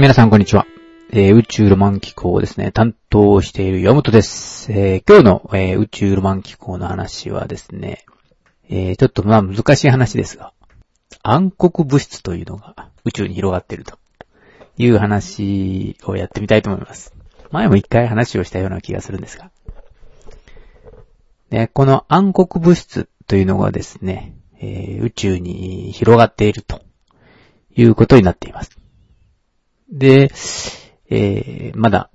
皆さんこんにちは。えー宇宙ロマン機構ですね、担当している山本です。えー今日の、えー宇宙ロマン機構の話はですね、えちょっとまあ難しい話ですが、暗黒物質というのが宇宙に広がっているという話をやってみたいと思います。前も一回話をしたような気がするんですが。で、この暗黒物質というのがですね、え宇宙に広がっているということになっています。で、えー、まだ、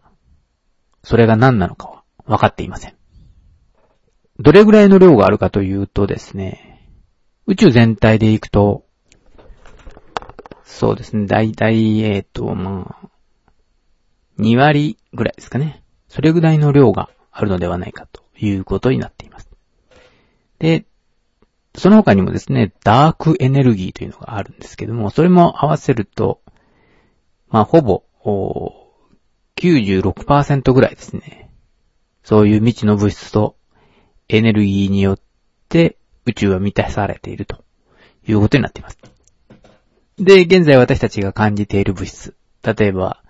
それが何なのかは分かっていません。どれぐらいの量があるかというとですね、宇宙全体でいくと、そうですね、だいたい、えっ、と、まあ、2割ぐらいですかね。それぐらいの量があるのではないかということになっています。で、その他にもですね、ダークエネルギーというのがあるんですけども、それも合わせると、まあ、ほぼ、96%ぐらいですね。そういう未知の物質とエネルギーによって宇宙は満たされているということになっています。で、現在私たちが感じている物質。例えば、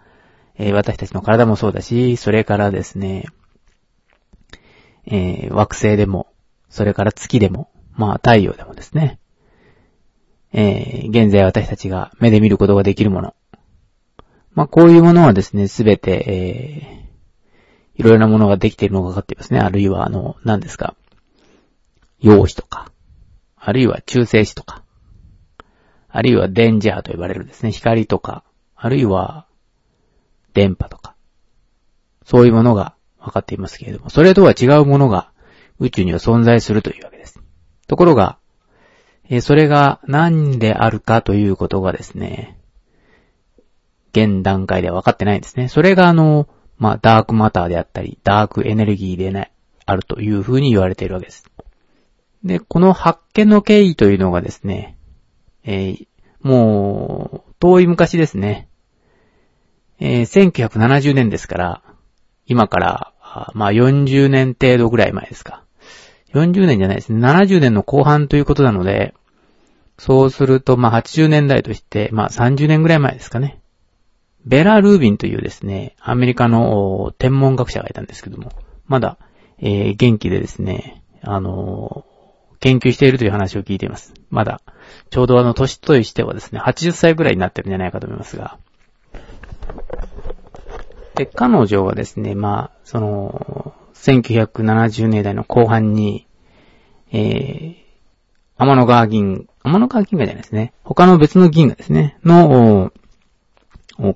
えー私たちの体もそうだし、それからですね、えー惑星でも、それから月でも、まあ太陽でもですね、えー現在私たちが目で見ることができるもの。まあ、こういうものはですね、すべて、えー、いろいろなものができているのが分かっていますね。あるいは、あの、何ですか。陽子とか、あるいは中性子とか、あるいは電磁波と呼ばれるですね、光とか、あるいは、電波とか、そういうものが分かっていますけれども、それとは違うものが宇宙には存在するというわけです。ところが、えそれが何であるかということがですね、現段階では分かってないんですね。それがあの、まあ、ダークマターであったり、ダークエネルギーでね、あるというふうに言われているわけです。で、この発見の経緯というのがですね、えーもう、遠い昔ですね。えー1970年ですから、今から、まあ、40年程度ぐらい前ですか。40年じゃないですね。70年の後半ということなので、そうすると、まあ、80年代として、まあ、30年ぐらい前ですかね。ベラ・ルービンというですね、アメリカの天文学者がいたんですけども、まだ、えー元気でですね、あのー研究しているという話を聞いています。まだ、ちょうどあの、年としてはですね、80歳ぐらいになってるんじゃないかと思いますが。で、彼女はですね、まあ、その、1970年代の後半に、えー、天の川銀、天の川銀河じゃないですね。他の別の銀河ですね。の、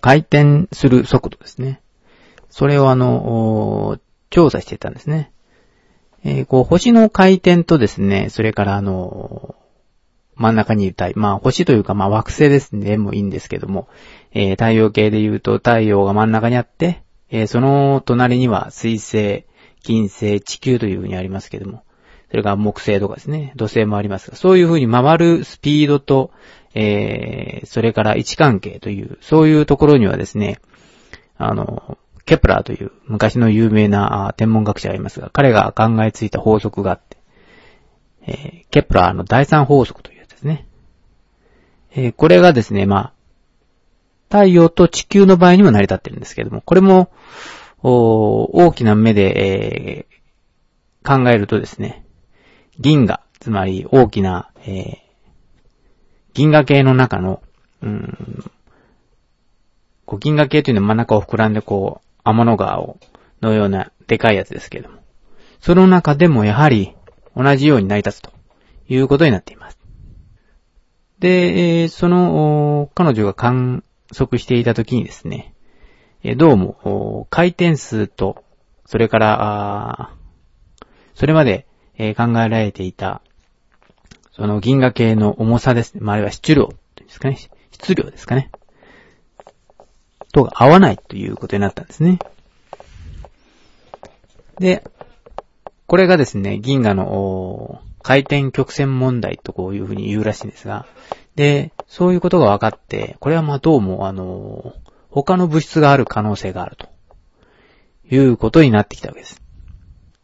回転する速度ですね。それをあの、調査してたんですね。えーこう、星の回転とですね、それからあの、真ん中にいる体、まあ星というかまあ惑星ですね、でもいいんですけども、えー太陽系で言うと太陽が真ん中にあって、えーその隣には水星、金星、地球という風にありますけども、それから木星とかですね、土星もありますが、そういう風に回るスピードと、えー、それから位置関係という、そういうところにはですね、あの、ケプラーという昔の有名な天文学者がいますが、彼が考えついた法則があって、えーケプラーの第三法則というやつですね。えーこれがですね、まあ、太陽と地球の場合にも成り立ってるんですけども、これも、大きな目で、えー考えるとですね、銀河、つまり大きな、えー銀河系の中の、うん、こう銀河系というのは真ん中を膨らんでこう、天の川を、のようなでかいやつですけれども、その中でもやはり同じように成り立つということになっています。で、その、彼女が観測していたときにですね、どうも、回転数と、それから、それまで、え考えられていた、その銀河系の重さですね。まあ、あるいは質量ですかね。質量ですかね。とが合わないということになったんですね。で、これがですね、銀河の回転曲線問題とこういうふうに言うらしいんですが、で、そういうことが分かって、これはまあどうもあの、他の物質がある可能性があるということになってきたわけです。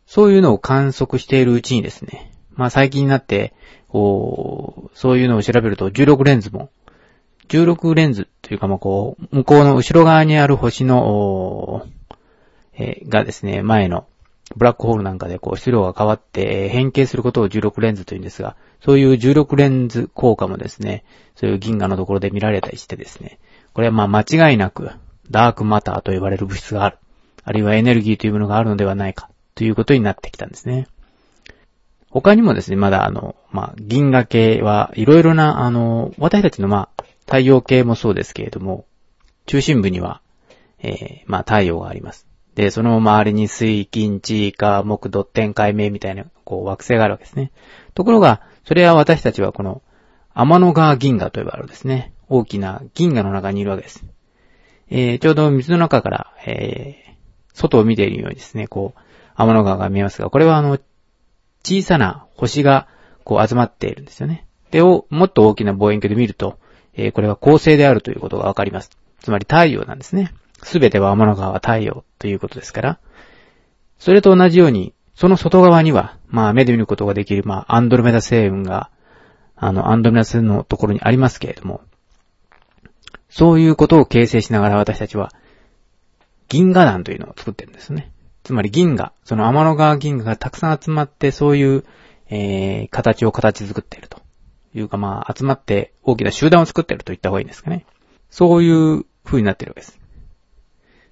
そういうのを観測しているうちにですね、まあ最近になって、こう、そういうのを調べると16レンズも、16レンズというかまあこう、向こうの後ろ側にある星の、えー、がですね、前のブラックホールなんかでこう質量が変わって変形することを重力レンズというんですが、そういう重力レンズ効果もですね、そういう銀河のところで見られたりしてですね、これはまあ間違いなくダークマターと呼ばれる物質がある。あるいはエネルギーというものがあるのではないかということになってきたんですね。他にもですね、まだあの、まあ、銀河系はいろいろな、あの、私たちのま、太陽系もそうですけれども、中心部には、えー、まあ、太陽があります。で、その周りに水、金、地、火、木、土、天、海明みたいな、こう、惑星があるわけですね。ところが、それは私たちはこの、天の川銀河と呼ばれるですね、大きな銀河の中にいるわけです。えー、ちょうど水の中から、えー、外を見ているようにですね、こう、天の川が見えますが、これはあの、小さな星が、こう集まっているんですよね。でを、もっと大きな望遠鏡で見ると、えー、これは恒星であるということがわかります。つまり太陽なんですね。すべては天の川は太陽ということですから、それと同じように、その外側には、まあ目で見ることができる、まあアンドロメダ星雲が、あの、アンドロメダ星雲のところにありますけれども、そういうことを形成しながら私たちは、銀河団というのを作ってるんですね。つまり銀河、その天の川銀河がたくさん集まって、そういう、えー、形を形作っていると。いうかまあ、集まって大きな集団を作っていると言った方がいいんですかね。そういう風になっているわけです。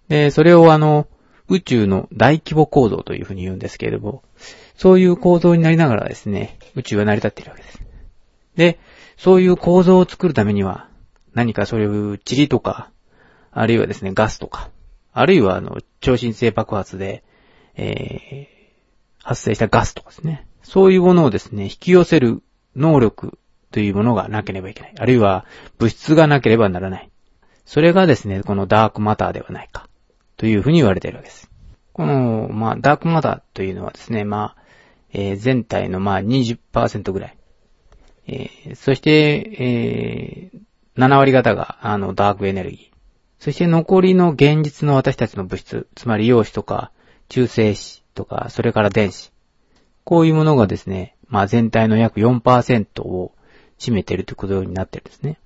で、それをあの、宇宙の大規模構造という風に言うんですけれども、そういう構造になりながらですね、宇宙は成り立っているわけです。で、そういう構造を作るためには、何かそういう塵とか、あるいはですね、ガスとか、あるいはあの、超新星爆発で、えー、発生したガスとかですね。そういうものをですね、引き寄せる能力というものがなければいけない。あるいは物質がなければならない。それがですね、このダークマターではないか。というふうに言われているわけです。この、まあ、ダークマターというのはですね、まあ、えー、全体のまあ20%ぐらい。えー、そして、えー、7割方があのダークエネルギー。そして残りの現実の私たちの物質、つまり陽子とか中性子とか、それから電子。こういうものがですね、まあ全体の約4%を占めているということになってるんですね。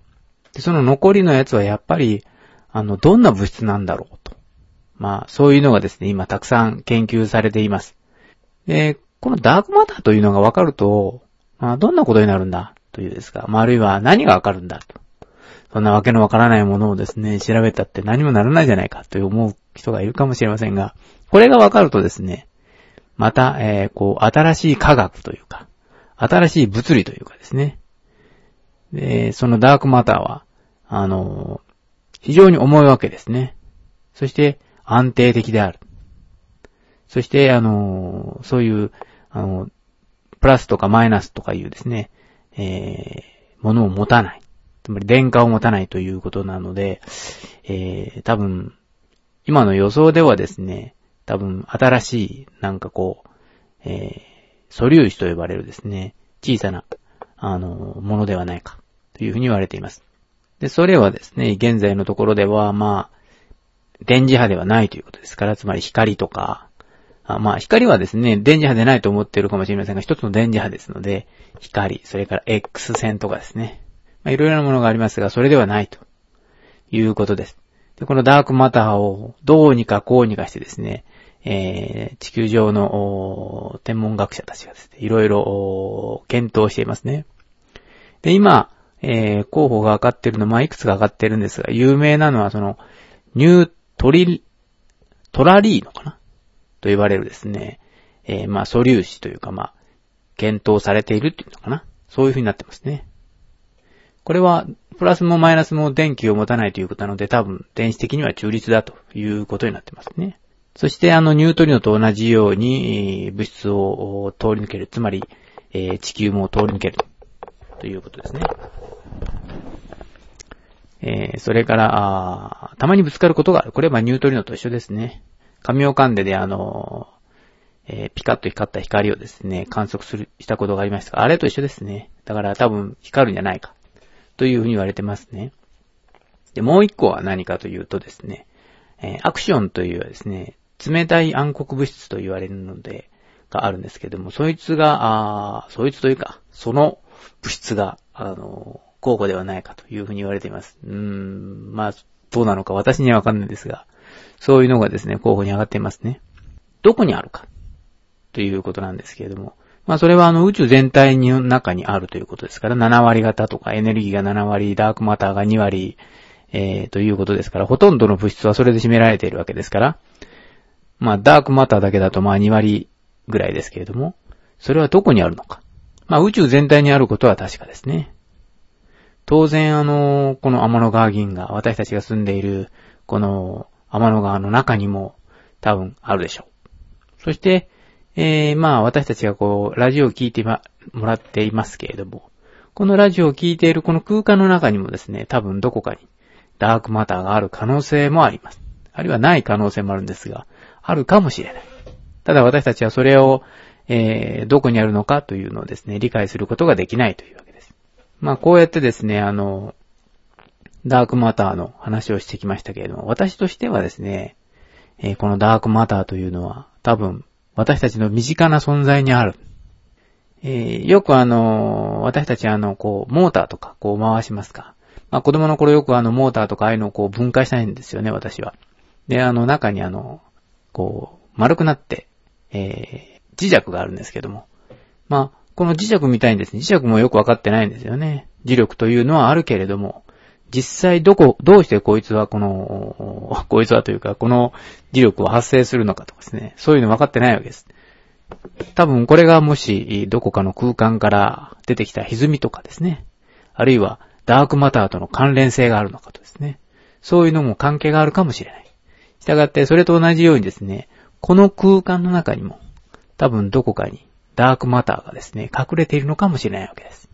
で、その残りのやつはやっぱり、あの、どんな物質なんだろうと。まあ、そういうのがですね、今たくさん研究されています。で、このダークマターというのが分かると、まあ、どんなことになるんだというですか、まあ、あるいは何が分かるんだと。そんなわけのわからないものをですね、調べたって何もならないじゃないかと思う人がいるかもしれませんが、これがわかるとですね、また、えー、こう、新しい科学というか、新しい物理というかですね、で、そのダークマターは、あの非常に重いわけですね。そして、安定的である。そして、あのそういう、あの、プラスとかマイナスとかいうですね、えー、ものを持たない。つまり電荷を持たないということなので、えー、多分、今の予想ではですね、多分新しい、なんかこう、えー、素粒子と呼ばれるですね、小さな、あの、ものではないか、というふうに言われています。で、それはですね、現在のところでは、まあ、電磁波ではないということですから、つまり光とか、あまあ、光はですね、電磁波でないと思っているかもしれませんが、一つの電磁波ですので、光、それから X 線とかですね、まあ、いろいろなものがありますが、それではないということです。で、このダークマターをどうにかこうにかしてですね、えー、地球上の天文学者たちがですね、いろいろ検討していますね。で、今、えー、候補が上がってるの、まあ、いくつか上がってるんですが、有名なのはその、ニュートリ、トラリーノかな？と言われるですね、えー、まあ、素粒子というか、まあ、検討されているっていうのかな？そういう風になってますね。これは、プラスもマイナスも電気を持たないということなので、多分、電子的には中立だということになってますね。そして、あの、ニュートリノと同じように、物質を通り抜ける。つまり、地球も通り抜ける。ということですね。えー、それから、たまにぶつかることがある。これはニュートリノと一緒ですね。紙を噛んでで、あの、えー、ピカッと光った光をですね、観測する、したことがありましたが、あれと一緒ですね。だから多分光るんじゃないか。というふうに言われてますね。で、もう一個は何かというとですね、え、アクションというですね、冷たい暗黒物質と言われるので、があるんですけども、そいつが、あそいつというか、その物質が、あの、候補ではないかというふうに言われています。うーん、まあ、どうなのか私にはわかんないですが、そういうのがですね、候補に上がっていますね。どこにあるかということなんですけれども、まあそれはあの宇宙全体の中にあるということですから、7割型とかエネルギーが7割、ダークマターが2割、えー、ということですから、ほとんどの物質はそれで占められているわけですから、まあダークマターだけだとまあ2割ぐらいですけれども、それはどこにあるのか。まあ宇宙全体にあることは確かですね。当然あの、この天の川銀河、私たちが住んでいる、この天の川の中にも多分あるでしょう。そして、えー、まあ私たちがこう、ラジオを聞いてもらっていますけれども、このラジオを聞いているこの空間の中にもですね、多分どこかにダークマターがある可能性もあります。あるいはない可能性もあるんですが、あるかもしれない。ただ私たちはそれを、えー、どこにあるのかというのをですね、理解することができないというわけです。まあこうやってですね、あの、ダークマターの話をしてきましたけれども、私としてはですね、えー、このダークマターというのは多分私たちの身近な存在にある。えー、よくあの、私たちあの、こう、モーターとかこう回しますか。まあ子供の頃よくあの、モーターとかああいうのをこう分解したいんですよね、私は。で、あの中にあの、こう、丸くなって、えー、磁石があるんですけども。まあ、この磁石みたいにですね、磁石もよくわかってないんですよね。磁力というのはあるけれども、実際どこ、どうしてこいつはこの、こいつはというか、この磁力を発生するのかとかですね、そういうの分かってないわけです。多分これがもし、どこかの空間から出てきた歪みとかですね、あるいはダークマターとの関連性があるのかとですね、そういうのも関係があるかもしれない。したがって、それと同じようにですね、この空間の中にも、多分どこかにダークマターがですね、隠れているのかもしれないわけです。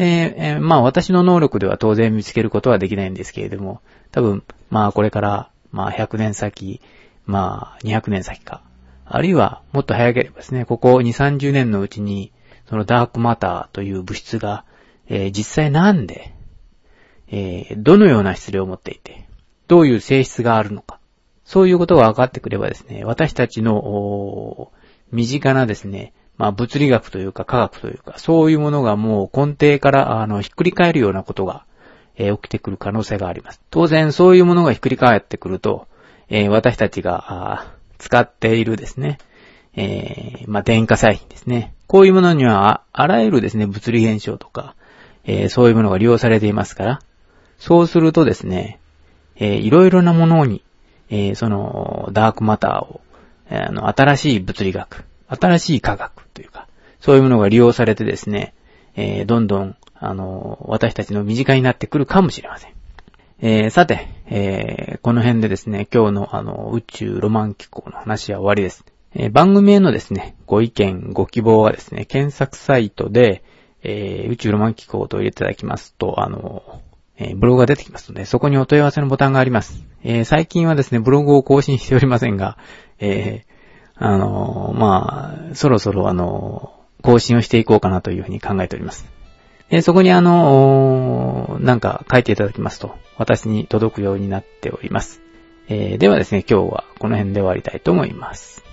えー、まあ私の能力では当然見つけることはできないんですけれども、多分、まあこれから、まあ100年先、まあ200年先か、あるいはもっと早ければですね、ここ2、30年のうちに、そのダークマターという物質が、えー、実際なんで、えー、どのような質量を持っていて、どういう性質があるのか、そういうことが分かってくればですね、私たちの、身近なですね、まあ物理学というか科学というか、そういうものがもう根底からあのひっくり返るようなことが、えー、起きてくる可能性があります。当然そういうものがひっくり返ってくると、えー、私たちがあ使っているですね、えー、まあ電化製品ですね。こういうものにはあらゆるですね、物理現象とか、えー、そういうものが利用されていますから、そうするとですね、えー、いろいろなものに、えー、その、ダークマターを、あの、新しい物理学、新しい科学というか、そういうものが利用されてですね、えー、どんどん、あの、私たちの身近になってくるかもしれません。えー、さて、えー、この辺でですね、今日のあの、宇宙ロマン機構の話は終わりです。えー、番組へのですね、ご意見、ご希望はですね、検索サイトで、え、宇宙ロマン機構と入れていただきますと、あの、え、ブログが出てきますので、そこにお問い合わせのボタンがあります。え、最近はですね、ブログを更新しておりませんが、えー、あの、まあ、そろそろあの、更新をしていこうかなというふうに考えております。で、そこにあの、なんか書いていただきますと、私に届くようになっております。えー、ではですね、今日はこの辺で終わりたいと思います。